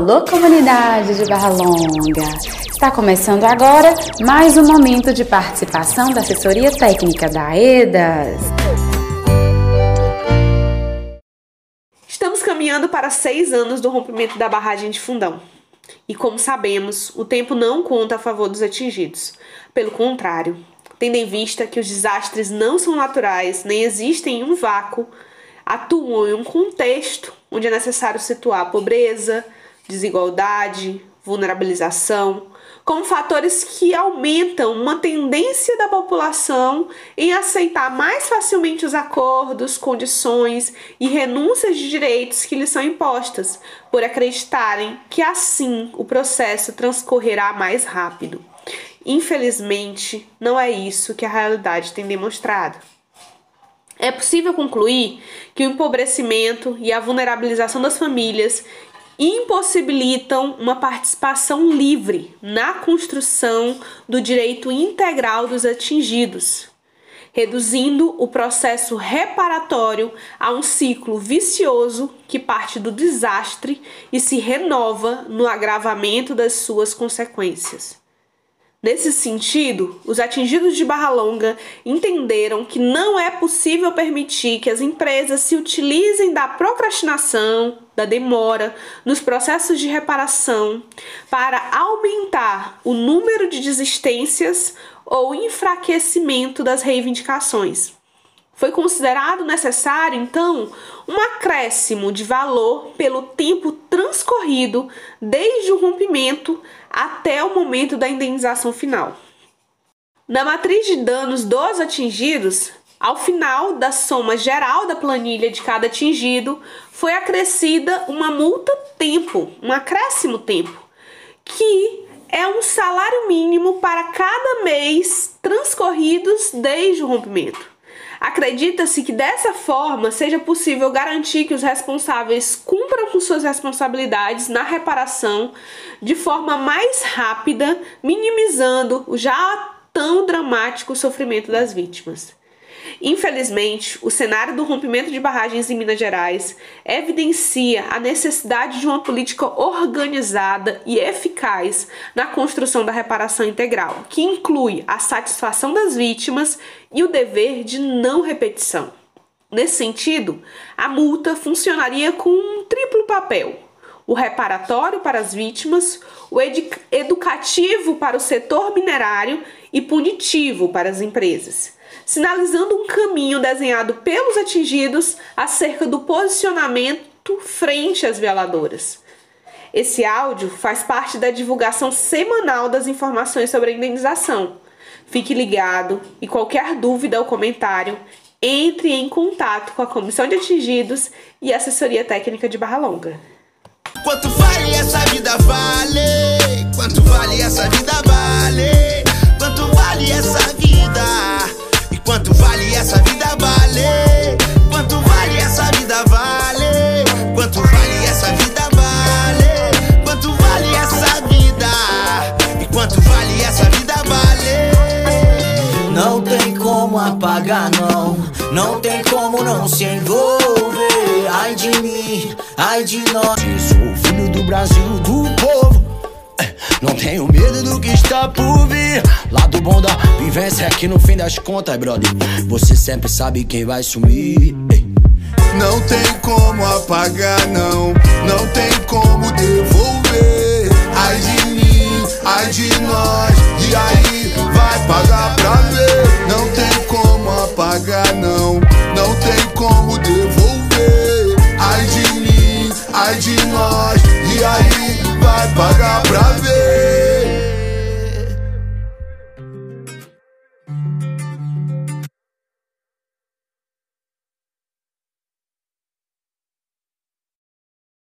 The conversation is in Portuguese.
Alô, comunidade de Barra Longa! Está começando agora mais um momento de participação da assessoria técnica da EDAS. Estamos caminhando para seis anos do rompimento da barragem de Fundão. E como sabemos, o tempo não conta a favor dos atingidos. Pelo contrário, tendo em vista que os desastres não são naturais nem existem em um vácuo, atuam em um contexto onde é necessário situar pobreza, desigualdade, vulnerabilização, como fatores que aumentam uma tendência da população em aceitar mais facilmente os acordos, condições e renúncias de direitos que lhes são impostas, por acreditarem que assim o processo transcorrerá mais rápido. Infelizmente, não é isso que a realidade tem demonstrado. É possível concluir que o empobrecimento e a vulnerabilização das famílias impossibilitam uma participação livre na construção do direito integral dos atingidos, reduzindo o processo reparatório a um ciclo vicioso que parte do desastre e se renova no agravamento das suas consequências. Nesse sentido, os atingidos de Barra Longa entenderam que não é possível permitir que as empresas se utilizem da procrastinação, da demora nos processos de reparação para aumentar o número de desistências ou enfraquecimento das reivindicações. Foi considerado necessário, então, um acréscimo de valor pelo tempo transcorrido desde o rompimento até o momento da indenização final. Na matriz de danos dos atingidos, ao final da soma geral da planilha de cada atingido, foi acrescida uma multa tempo, um acréscimo tempo, que é um salário mínimo para cada mês transcorridos desde o rompimento. Acredita-se que dessa forma seja possível garantir que os responsáveis cumpram com suas responsabilidades na reparação de forma mais rápida, minimizando o já tão dramático sofrimento das vítimas. Infelizmente, o cenário do rompimento de barragens em Minas Gerais evidencia a necessidade de uma política organizada e eficaz na construção da reparação integral, que inclui a satisfação das vítimas e o dever de não repetição. Nesse sentido, a multa funcionaria com um triplo papel: o reparatório para as vítimas, o educativo para o setor minerário e punitivo para as empresas sinalizando um caminho desenhado pelos atingidos acerca do posicionamento frente às violadoras. Esse áudio faz parte da divulgação semanal das informações sobre a indenização. Fique ligado e qualquer dúvida ou comentário, entre em contato com a Comissão de Atingidos e a Assessoria Técnica de Barra Longa. Quanto vale essa vida vale? Quanto vale essa vida vale? Quanto vale essa vida? Apagar não, não tem como não se envolver. Ai de mim, ai de nós. Sou filho do Brasil, do povo. Não tenho medo do que está por vir. Lado bom da vivência é que no fim das contas, brother, você sempre sabe quem vai sumir. Não tem como apagar, não. Não tem como devolver. Ai de mim, ai de nós. you know